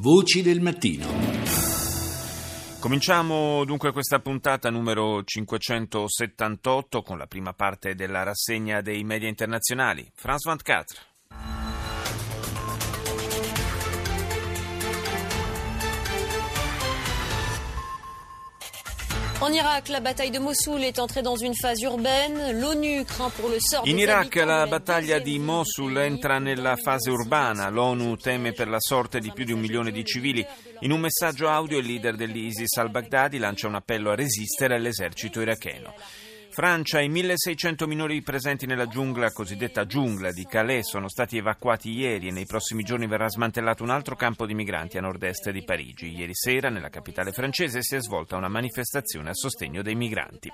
Voci del mattino. Cominciamo dunque questa puntata numero 578 con la prima parte della rassegna dei media internazionali. France 24. En Irak, la bataille de Mossoul est entrée dans une phase urbaine. L'ONU craint pour le sort In Iraq la battaglia di Mosul entra nella fase urbana. L'ONU teme per la sorte di più di un milione di civili. In un messaggio audio il leader dell'ISIS al-Baghdadi lancia un appello a resistere all'esercito iracheno. Francia, i 1600 minori presenti nella giungla, cosiddetta giungla di Calais, sono stati evacuati ieri e nei prossimi giorni verrà smantellato un altro campo di migranti a nord-est di Parigi. Ieri sera, nella capitale francese, si è svolta una manifestazione a sostegno dei migranti.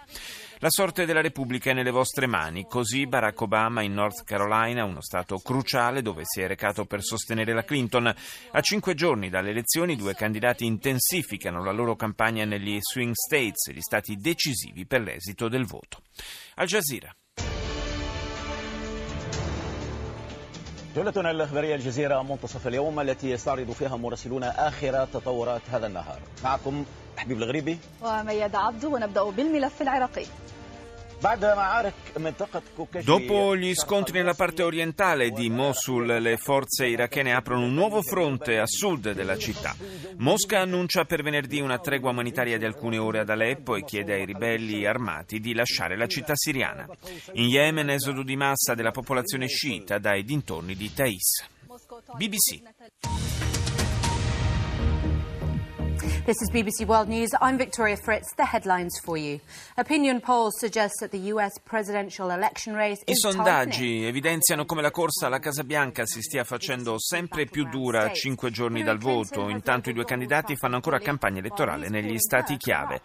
La sorte della Repubblica è nelle vostre mani, così Barack Obama in North Carolina, uno stato cruciale dove si è recato per sostenere la Clinton. A cinque giorni dalle elezioni i due candidati intensificano la loro campagna negli swing states, gli stati decisivi per l'esito del voto. Al Jazeera. جولتنا الإخبارية الجزيرة منتصف اليوم التي يستعرض فيها مراسلونا آخر تطورات هذا النهار. معكم حبيب الغريبي. ومياد عبده ونبدأ بالملف العراقي. Dopo gli scontri nella parte orientale di Mosul, le forze irachene aprono un nuovo fronte a sud della città. Mosca annuncia per venerdì una tregua umanitaria di alcune ore ad Aleppo e chiede ai ribelli armati di lasciare la città siriana. In Yemen, esodo di massa della popolazione sciita dai dintorni di Taiz. BBC. This is BBC World News. I'm Victoria Fritz. The headlines for you. Opinion polls suggest that the US presidential election race I sondaggi evidenziano come la corsa alla Casa Bianca si stia facendo sempre più dura a cinque giorni dal voto. Intanto i due candidati fanno ancora campagna elettorale negli stati chiave.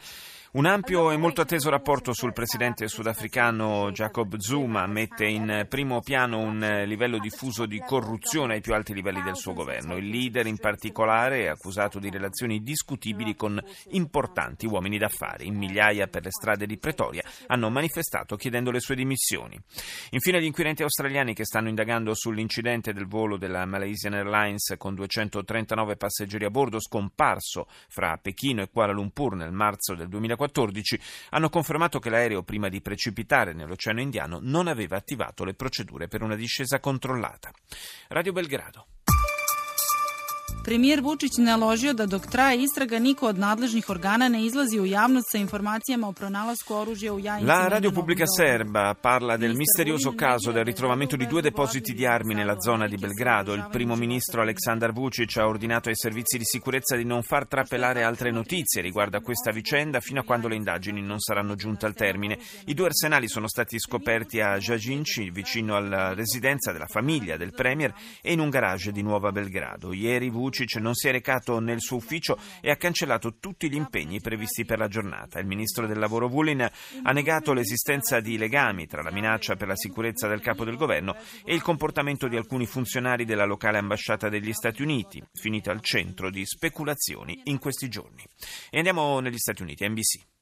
Un ampio e molto atteso rapporto sul presidente sudafricano Jacob Zuma mette in primo piano un livello diffuso di corruzione ai più alti livelli del suo governo. Il leader in particolare è accusato di relazioni discutibili con importanti uomini d'affari. In migliaia per le strade di Pretoria hanno manifestato chiedendo le sue dimissioni. Infine gli inquirenti australiani che stanno indagando sull'incidente del volo della Malaysian Airlines con 239 passeggeri a bordo scomparso fra Pechino e Kuala Lumpur nel marzo del 2014 hanno confermato che l'aereo prima di precipitare nell'Oceano Indiano non aveva attivato le procedure per una discesa controllata. Radio Belgrado. Premijer Vučić naložio da dok traje istraga niko od nadležnih organa ne izlazi u javnost sa informacijama o pronalasku oružja u Jajincima. La Radio Pubblica. Serba parla del misterioso caso del ritrovamento di due depositi di armi nella zona di Belgrado. Il primo ministro Aleksandar Vucic ha ordinato ai servizi di sicurezza di non far trapelare altre notizie riguardo a questa vicenda fino a quando le indagini non saranno giunte al termine. I due arsenali sono stati scoperti a Jajinci, vicino alla residenza della famiglia del premier, e in un garage di Nuova Belgrado. Ieri Vucic non si è recato nel suo ufficio e ha cancellato tutti gli impegni previsti per la giornata. Il ministro del lavoro Vulin ha negato l'esistenza di legami tra la minaccia per la sicurezza del capo del governo e il comportamento di alcuni funzionari della locale ambasciata degli Stati Uniti, finito al centro di speculazioni in questi giorni. E andiamo negli Stati Uniti, NBC.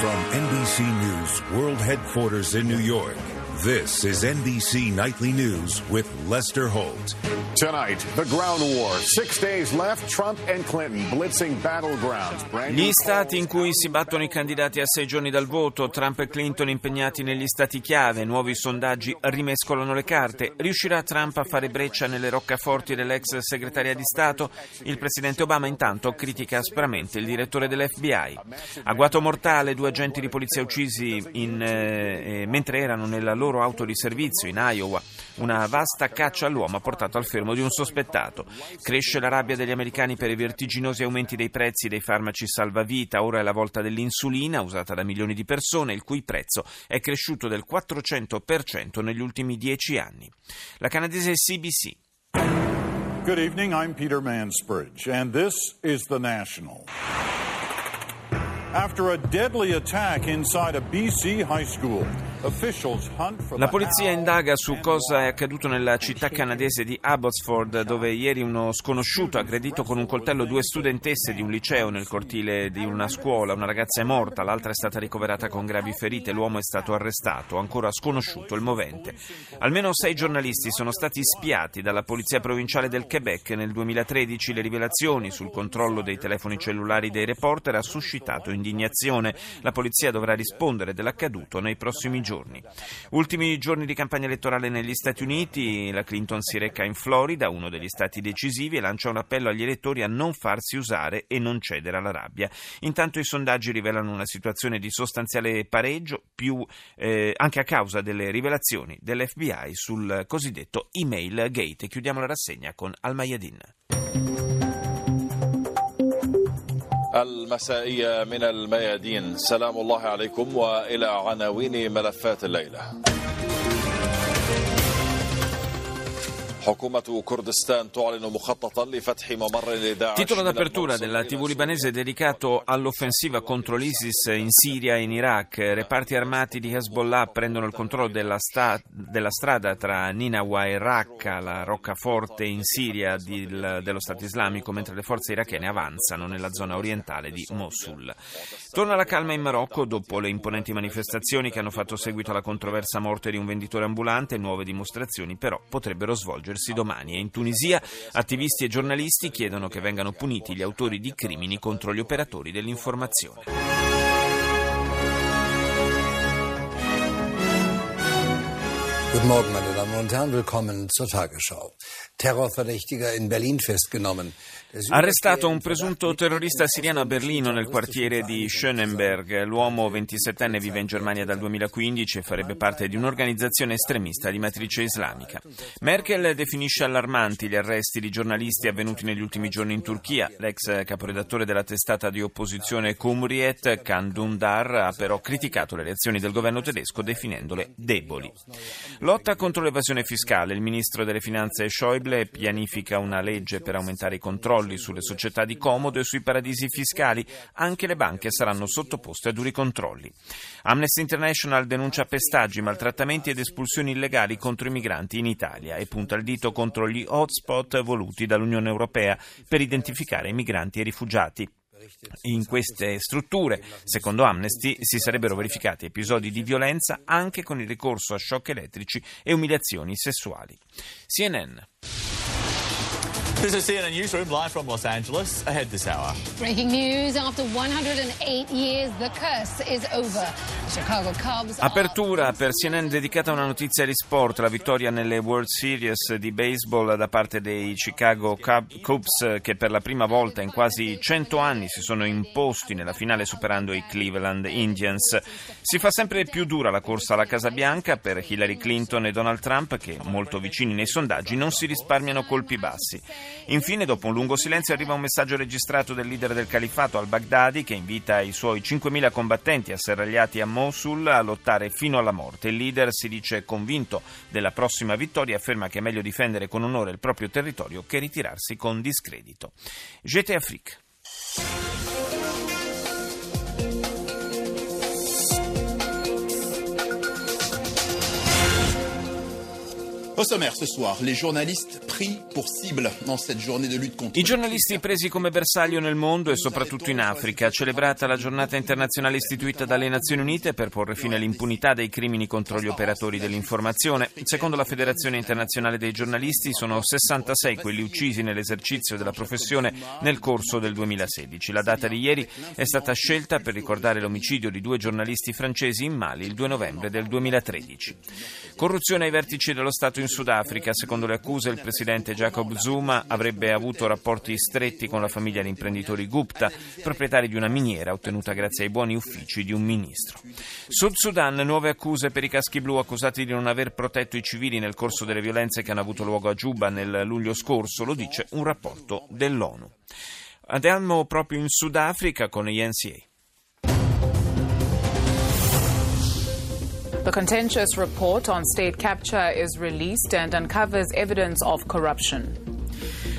From NBC News World Headquarters in New York, this is NBC Nightly News with Lester Holt. Tonight, the ground war. Six days left. Trump and Clinton blitzing battlegrounds. Gli stati in cui si battono i candidati a sei giorni dal voto, Trump e Clinton impegnati negli stati chiave, nuovi sondaggi rimescolano le carte. Riuscirà Trump a fare breccia nelle roccaforti dell'ex segretaria di Stato? Il presidente Obama intanto critica aspramente il direttore dell'FBI. Agguato mortale, due agenti di polizia uccisi in, eh, eh, mentre erano nella loro auto di servizio in Iowa. Una vasta caccia all'uomo ha portato al fermo di un sospettato. Cresce la rabbia degli americani per i vertiginosi aumenti dei prezzi dei farmaci salvavita. Ora è la volta dell'insulina, usata da milioni di persone, il cui prezzo è cresciuto del 400% negli ultimi dieci anni. La canadese CBC. Good evening. I'm Peter Mansbridge, and this is The National. After a deadly attack inside a BC high school, La polizia indaga su cosa è accaduto nella città canadese di Abbotsford, dove ieri uno sconosciuto ha aggredito con un coltello due studentesse di un liceo nel cortile di una scuola. Una ragazza è morta, l'altra è stata ricoverata con gravi ferite, l'uomo è stato arrestato, ancora sconosciuto il movente. Almeno sei giornalisti sono stati spiati dalla polizia provinciale del Quebec nel 2013. Le rivelazioni sul controllo dei telefoni cellulari dei reporter ha suscitato indignazione. La polizia dovrà rispondere dell'accaduto nei prossimi giorni giorni. Ultimi giorni di campagna elettorale negli Stati Uniti, la Clinton si reca in Florida, uno degli stati decisivi, e lancia un appello agli elettori a non farsi usare e non cedere alla rabbia. Intanto i sondaggi rivelano una situazione di sostanziale pareggio, più, eh, anche a causa delle rivelazioni dell'FBI sul cosiddetto email gate. Chiudiamo la rassegna con Al Mayadin. المسائية من الميادين. سلام الله عليكم وإلى عناوين ملفات الليلة. Titolo d'apertura della TV libanese dedicato all'offensiva contro l'ISIS in Siria e in Iraq. Reparti armati di Hezbollah prendono il controllo della, sta- della strada tra Ninawa e Raqqa, la roccaforte in Siria di, dello Stato islamico, mentre le forze irachene avanzano nella zona orientale di Mosul. Torna la calma in Marocco dopo le imponenti manifestazioni che hanno fatto seguito alla controversa morte di un venditore ambulante. Nuove dimostrazioni però potrebbero svolgersi svolgersi domani e in Tunisia attivisti e giornalisti chiedono che vengano puniti gli autori di crimini contro gli operatori dell'informazione. Guten Morgen, meine Damen und Herren, willkommen zur Tagesschau. Terrorverdächtiger in Berlin festgenommen. Arrestato un presunto terrorista siriano a Berlino nel quartiere di Schönenberg. L'uomo 27enne vive in Germania dal 2015 e farebbe parte di un'organizzazione estremista di matrice islamica. Merkel definisce allarmanti gli arresti di giornalisti avvenuti negli ultimi giorni in Turchia. L'ex caporedattore della testata di opposizione Cumhuriyet, Can Dündar, ha però criticato le reazioni del governo tedesco definendole deboli. Lotta contro l'evasione fiscale. Il ministro delle finanze Schäuble pianifica una legge per aumentare i controlli sulle società di comodo e sui paradisi fiscali. Anche le banche saranno sottoposte a duri controlli. Amnesty International denuncia pestaggi, maltrattamenti ed espulsioni illegali contro i migranti in Italia e punta il dito contro gli hotspot voluti dall'Unione Europea per identificare i migranti e rifugiati. In queste strutture, secondo Amnesty, si sarebbero verificati episodi di violenza anche con il ricorso a shock elettrici e umiliazioni sessuali. CNN this is CNN Newsroom live from Los Angeles. Ahead this hour. Breaking news after 108 years, the curse is over. Chicago Cubs. Apertura per CNN dedicata a una notizia di sport, la vittoria nelle World Series di baseball da parte dei Chicago Cubs che per la prima volta in quasi 100 anni si sono imposti nella finale superando i Cleveland Indians. Si fa sempre più dura la corsa alla Casa Bianca per Hillary Clinton e Donald Trump che, molto vicini nei sondaggi, non si risparmiano colpi bassi. Infine, dopo un lungo silenzio, arriva un messaggio registrato del leader del califato al-Baghdadi che invita i suoi 5.000 combattenti asserragliati a Mosul a lottare fino alla morte. Il leader si dice convinto della prossima vittoria e afferma che è meglio difendere con onore il proprio territorio che ritirarsi con discredito. GT Afrique. Au sommaire ce soir, les journalistes pris pour cible dans cette journée de lutte contre I giornalisti presi come bersaglio nel mondo e soprattutto in Africa, celebrata la giornata internazionale istituita dalle Nazioni Unite per porre fine all'impunità dei crimini contro gli operatori dell'informazione. Secondo la Federazione Internazionale dei Giornalisti sono 66 quelli uccisi nell'esercizio della professione nel corso del 2016. La data di ieri è stata scelta per ricordare l'omicidio di due giornalisti francesi in Mali il 2 novembre del 2013. Corruzione ai vertici dello Stato in Sudafrica. Secondo le accuse, il presidente Jacob Zuma avrebbe avuto rapporti stretti con la famiglia di imprenditori Gupta, proprietari di una miniera ottenuta grazie ai buoni uffici di un ministro. Sud Sudan, nuove accuse per i caschi blu accusati di non aver protetto i civili nel corso delle violenze che hanno avuto luogo a Giuba nel luglio scorso, lo dice un rapporto dell'ONU. Andiamo proprio in Sudafrica con gli NCA. The contentious report on state capture is released and uncovers evidence of corruption.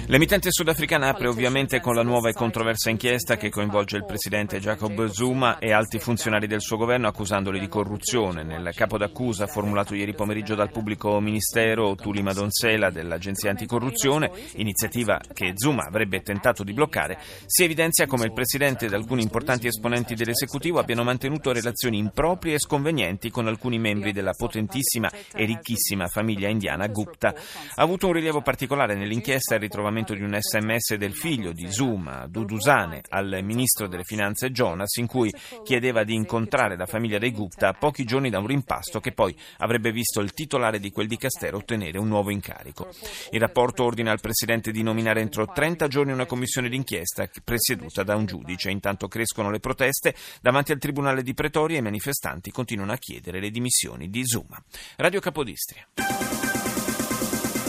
L'emittente sudafricana apre ovviamente con la nuova e controversa inchiesta che coinvolge il presidente Jacob Zuma e alti funzionari del suo governo accusandoli di corruzione. Nel capo d'accusa formulato ieri pomeriggio dal pubblico ministero Tuli Madonsela dell'Agenzia Anticorruzione, iniziativa che Zuma avrebbe tentato di bloccare, si evidenzia come il presidente ed alcuni importanti esponenti dell'esecutivo abbiano mantenuto relazioni improprie e sconvenienti con alcuni membri della potentissima e ricchissima famiglia indiana Gupta. Ha avuto un rilievo particolare nell'inchiesta il ritrovamento di un sms del figlio di Zuma, Dudusane, al ministro delle finanze Jonas, in cui chiedeva di incontrare la famiglia dei Gupta pochi giorni da un rimpasto che poi avrebbe visto il titolare di quel dicastero ottenere un nuovo incarico. Il rapporto ordina al Presidente di nominare entro 30 giorni una commissione d'inchiesta presieduta da un giudice. Intanto crescono le proteste davanti al Tribunale di Pretoria e i manifestanti continuano a chiedere le dimissioni di Zuma. Radio Capodistria.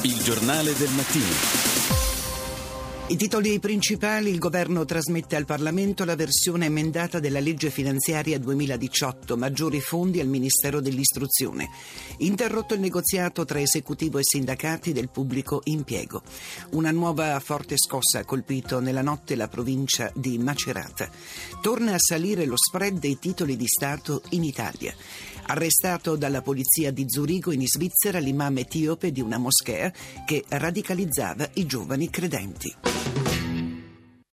Il giornale del mattino. I titoli principali, il governo trasmette al Parlamento la versione emendata della legge finanziaria 2018, maggiori fondi al Ministero dell'Istruzione. Interrotto il negoziato tra esecutivo e sindacati del pubblico impiego. Una nuova forte scossa ha colpito nella notte la provincia di Macerata. Torna a salire lo spread dei titoli di Stato in Italia. Arrestato dalla polizia di Zurigo in Svizzera l'imam etiope di una moschea che radicalizzava i giovani credenti.